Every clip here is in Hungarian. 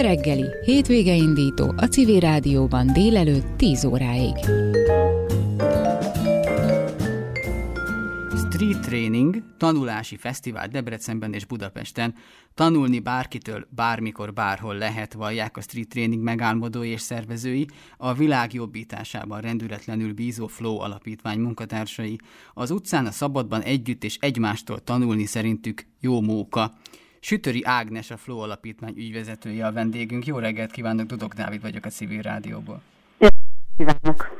reggeli, hétvége indító a Civil Rádióban délelőtt 10 óráig. Street Training, tanulási fesztivál Debrecenben és Budapesten. Tanulni bárkitől, bármikor, bárhol lehet, vallják a Street Training megálmodói és szervezői, a világ jobbításában rendületlenül bízó Flow alapítvány munkatársai. Az utcán a szabadban együtt és egymástól tanulni szerintük jó móka. Sütöri Ágnes, a Flow Alapítvány ügyvezetője a vendégünk. Jó reggelt kívánok, Dudok Dávid vagyok a Civil Rádióból. Kívánok!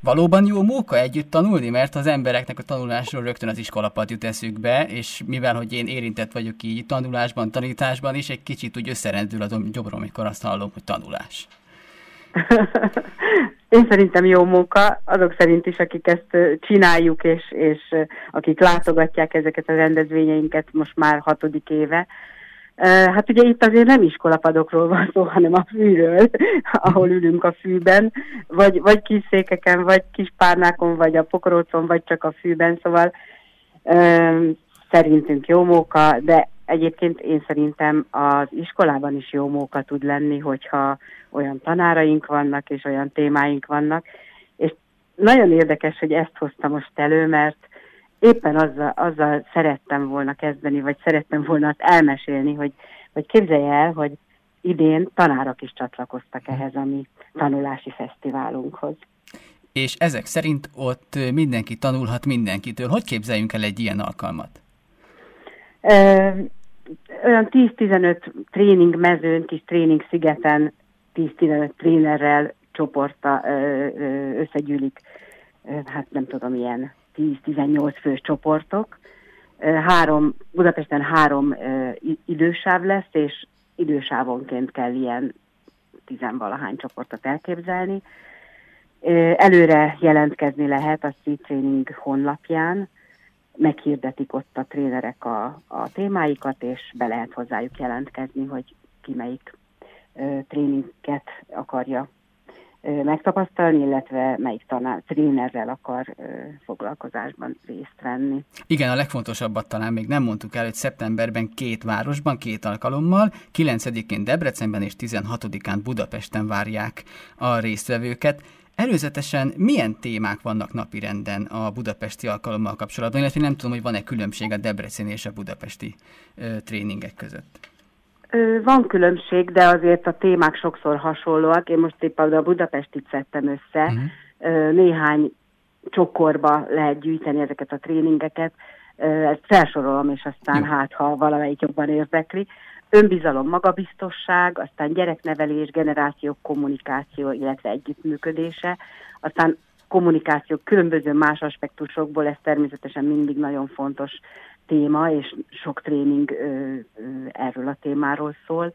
Valóban jó móka együtt tanulni, mert az embereknek a tanulásról rögtön az iskolapad jut eszükbe, és mivel, hogy én érintett vagyok így tanulásban, tanításban is, egy kicsit úgy összerendül a gyomrom, amikor azt hallom, hogy tanulás. Én szerintem jó munka, azok szerint is, akik ezt csináljuk, és, és akik látogatják ezeket a rendezvényeinket most már hatodik éve. Hát ugye itt azért nem iskolapadokról van szó, hanem a fűről, ahol ülünk a fűben, vagy, vagy kis székeken, vagy kis párnákon, vagy a pokorócon, vagy csak a fűben, szóval szerintünk jó móka, de Egyébként én szerintem az iskolában is jó móka tud lenni, hogyha olyan tanáraink vannak, és olyan témáink vannak. És nagyon érdekes, hogy ezt hoztam most elő, mert éppen azzal, azzal szerettem volna kezdeni, vagy szerettem volna azt elmesélni, hogy, hogy képzelje el, hogy idén tanárok is csatlakoztak ehhez a mi tanulási fesztiválunkhoz. És ezek szerint ott mindenki tanulhat mindenkitől. Hogy képzeljünk el egy ilyen alkalmat? Olyan 10-15 tréning mezőn, kis tréning szigeten 10-15 trénerrel csoporta összegyűlik, hát nem tudom, ilyen 10-18 fős csoportok. Három, Budapesten három idősáv lesz, és idősávonként kell ilyen tizenvalahány csoportot elképzelni. Előre jelentkezni lehet a Street Training honlapján, meghirdetik ott a trénerek a, a témáikat, és be lehet hozzájuk jelentkezni, hogy ki melyik ö, tréninget akarja ö, megtapasztalni, illetve melyik tanár, trénerrel akar ö, foglalkozásban részt venni. Igen, a legfontosabbat talán még nem mondtuk el, hogy szeptemberben két városban, két alkalommal, 9-én Debrecenben és 16-án Budapesten várják a résztvevőket. Előzetesen milyen témák vannak napirenden a budapesti alkalommal kapcsolatban, illetve nem tudom, hogy van-e különbség a Debreceni és a budapesti ö, tréningek között? Van különbség, de azért a témák sokszor hasonlóak. Én most éppen a budapestit szedtem össze. Uh-huh. Néhány csokorba lehet gyűjteni ezeket a tréningeket. Ezt felsorolom, és aztán Jó. hát, ha valamelyik jobban érdekli önbizalom, magabiztosság, aztán gyereknevelés, generációk kommunikáció, illetve együttműködése, aztán kommunikáció különböző más aspektusokból, ez természetesen mindig nagyon fontos téma, és sok tréning ö, ö, erről a témáról szól.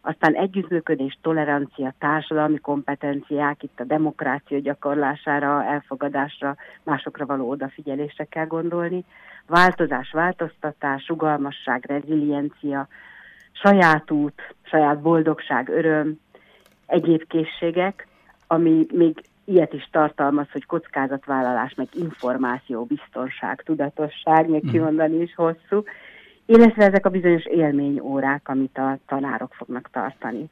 Aztán együttműködés, tolerancia, társadalmi kompetenciák, itt a demokrácia gyakorlására, elfogadásra, másokra való odafigyelésre kell gondolni. Változás, változtatás, rugalmasság, reziliencia, saját út, saját boldogság, öröm, egyéb készségek, ami még ilyet is tartalmaz, hogy kockázatvállalás, meg információ, biztonság, tudatosság, még hmm. kimondani is hosszú, illetve ezek a bizonyos élményórák, amit a tanárok fognak tartani.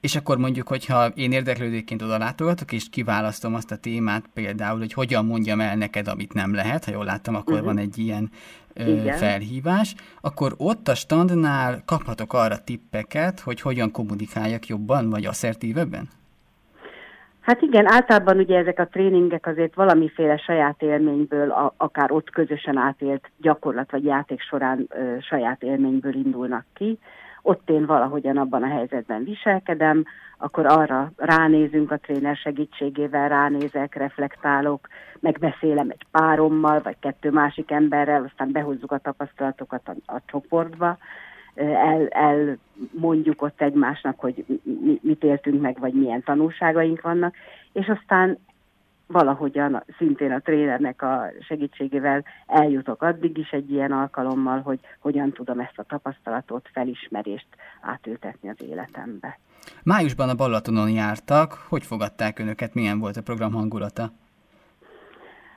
És akkor mondjuk, hogyha én érdeklődőként oda látogatok, és kiválasztom azt a témát például, hogy hogyan mondjam el neked, amit nem lehet, ha jól láttam, akkor uh-huh. van egy ilyen ö, felhívás, akkor ott a standnál kaphatok arra tippeket, hogy hogyan kommunikáljak jobban, vagy asszertívebben? Hát igen, általában ugye ezek a tréningek azért valamiféle saját élményből, a, akár ott közösen átélt gyakorlat vagy játék során ö, saját élményből indulnak ki ott én valahogyan abban a helyzetben viselkedem, akkor arra ránézünk a tréner segítségével, ránézek, reflektálok, megbeszélem egy párommal, vagy kettő másik emberrel, aztán behozzuk a tapasztalatokat a, a csoportba, el, elmondjuk ott egymásnak, hogy mi, mit éltünk meg, vagy milyen tanulságaink vannak, és aztán valahogyan szintén a trénernek a segítségével eljutok addig is egy ilyen alkalommal, hogy hogyan tudom ezt a tapasztalatot, felismerést átültetni az életembe. Májusban a Balatonon jártak, hogy fogadták önöket, milyen volt a program hangulata?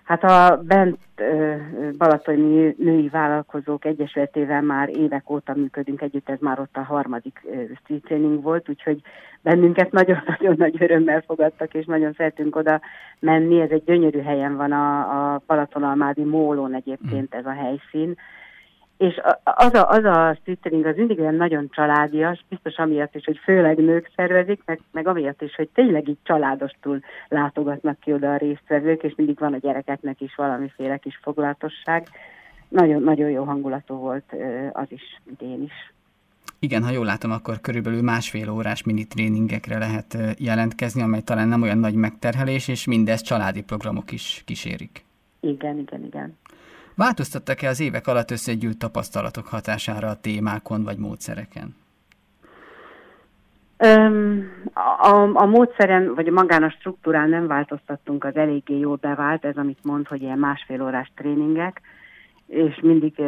Hát a bent balatoni női vállalkozók egyesületével már évek óta működünk együtt, ez már ott a harmadik street training volt, úgyhogy bennünket nagyon-nagyon nagy örömmel fogadtak, és nagyon szeretünk oda menni. Ez egy gyönyörű helyen van a, a Balatonalmádi Mólón egyébként ez a helyszín, és az a, az a streetering az mindig olyan nagyon családias, biztos amiatt is, hogy főleg nők szervezik, meg, meg amiatt is, hogy tényleg így családostul látogatnak ki oda a résztvevők, és mindig van a gyerekeknek is valamiféle kis foglalatosság. Nagyon, nagyon jó hangulatú volt az is, idén is. Igen, ha jól látom, akkor körülbelül másfél órás mini tréningekre lehet jelentkezni, amely talán nem olyan nagy megterhelés, és mindez családi programok is kísérik. Igen, igen, igen. Változtattak-e az évek alatt összegyűlt tapasztalatok hatására a témákon vagy módszereken? a, a módszeren, vagy magán a struktúrán nem változtattunk, az eléggé jól bevált, ez amit mond, hogy ilyen másfél órás tréningek, és mindig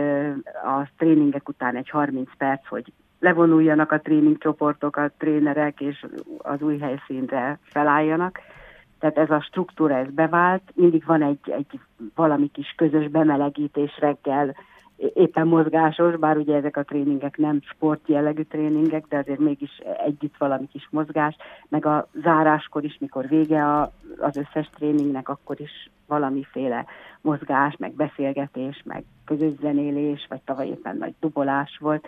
a tréningek után egy 30 perc, hogy levonuljanak a tréningcsoportok, a trénerek, és az új helyszínre felálljanak tehát ez a struktúra, ez bevált, mindig van egy, egy valami kis közös bemelegítés reggel, éppen mozgásos, bár ugye ezek a tréningek nem sportjellegű tréningek, de azért mégis együtt valami kis mozgás, meg a záráskor is, mikor vége a, az összes tréningnek, akkor is valamiféle mozgás, meg beszélgetés, meg közös zenélés, vagy tavaly éppen nagy dubolás volt.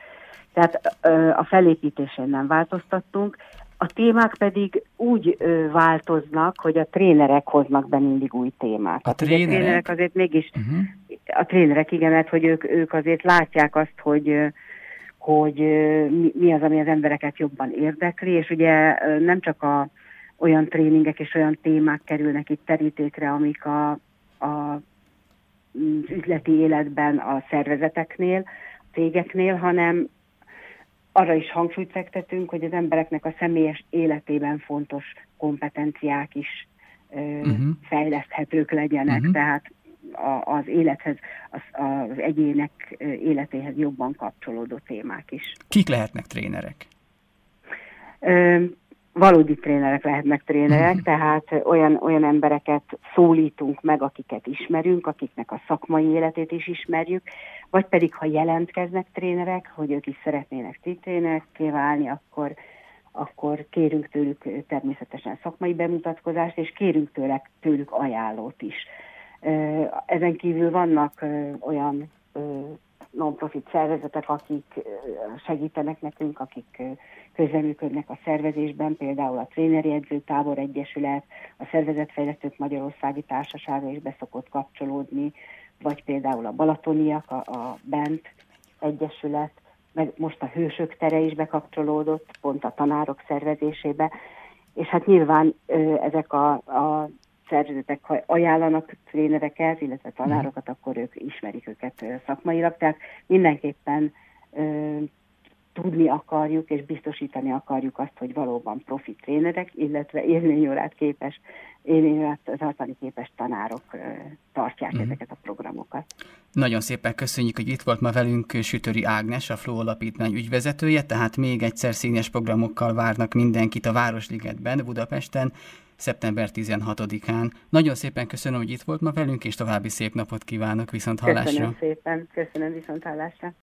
Tehát a felépítésén nem változtattunk, a témák pedig úgy ö, változnak, hogy a trénerek hoznak be mindig új témákat. A trénerek? A trénerek azért mégis, uh-huh. a trénerek igen, mert hogy ők, ők azért látják azt, hogy hogy mi az, ami az embereket jobban érdekli, és ugye nem csak a, olyan tréningek és olyan témák kerülnek itt terítékre, amik a, a üzleti életben a szervezeteknél, a cégeknél, hanem arra is hangsúlyt fektetünk, hogy az embereknek a személyes életében fontos kompetenciák is ö, uh-huh. fejleszthetők legyenek, uh-huh. tehát a, az élethez, az, az egyének életéhez jobban kapcsolódó témák is. Kik lehetnek trénerek? Ö, valódi trénerek lehetnek trénerek, uh-huh. tehát olyan, olyan embereket szólítunk meg, akiket ismerünk, akiknek a szakmai életét is ismerjük, vagy pedig ha jelentkeznek trénerek, hogy ők is szeretnének trénerekké válni, akkor, akkor kérünk tőlük természetesen szakmai bemutatkozást, és kérünk tőlük, tőlük ajánlót is. Ezen kívül vannak olyan non-profit szervezetek, akik segítenek nekünk, akik közreműködnek a szervezésben, például a Tréneri Edzőtábor Egyesület, a Szervezetfejlesztők Magyarországi Társasága is beszokott kapcsolódni, vagy például a Balatoniak, a, a Bent Egyesület, meg most a Hősök tere is bekapcsolódott, pont a tanárok szervezésébe, és hát nyilván ezek a, a szervezetek, ha ajánlanak trénereket, illetve tanárokat, akkor ők ismerik őket szakmailag, tehát mindenképpen ö, tudni akarjuk és biztosítani akarjuk azt, hogy valóban profi trénerek, illetve élményórát képes, élményórát tartani képes tanárok tartják mm. ezeket a programokat. Nagyon szépen köszönjük, hogy itt volt ma velünk Sütöri Ágnes, a Flow Alapítmány ügyvezetője, tehát még egyszer színes programokkal várnak mindenkit a Városligetben, Budapesten, szeptember 16-án. Nagyon szépen köszönöm, hogy itt volt ma velünk, és további szép napot kívánok, viszont hallásra. Köszönöm szépen, köszönöm viszont hallásra.